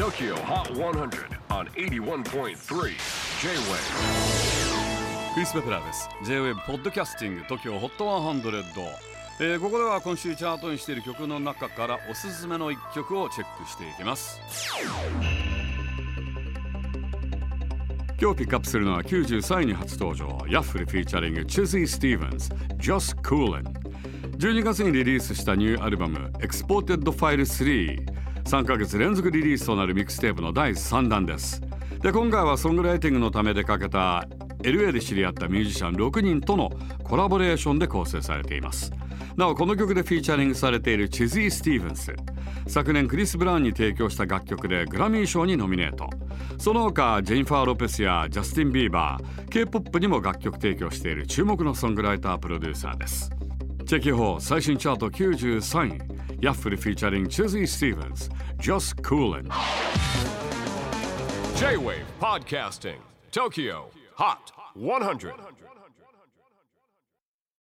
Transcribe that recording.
TOKYO HOT 100 on 81.3 J-WAVE クリス・ベプラーです。J-WAVE ポッドキャスティング TOKYO HOT 100、えーここでは今週チャートにしている曲の中からおすすめの一曲をチェックしていきます。今日ピックアップするのは93位に初登場。ヤッフルフィーチャリング Chizzy Stevens Just Coolin' 12月にリリースしたニューアルバム Exported File 3ヶ月連続リリースとなるミックステープの第3弾です。で今回はソングライティングのため出かけた LA で知り合ったミュージシャン6人とのコラボレーションで構成されています。なおこの曲でフィーチャリングされているチズィ・スティーブンス昨年クリス・ブラウンに提供した楽曲でグラミー賞にノミネート。その他ジェニファー・ロペスやジャスティン・ビーバー K-POP にも楽曲提供している注目のソングライタープロデューサーです。チェキホー最新チャート93位。Yafuri featuring Chizzy Stevens. Just coolin'. J-Wave Podcasting. Tokyo Hot 100.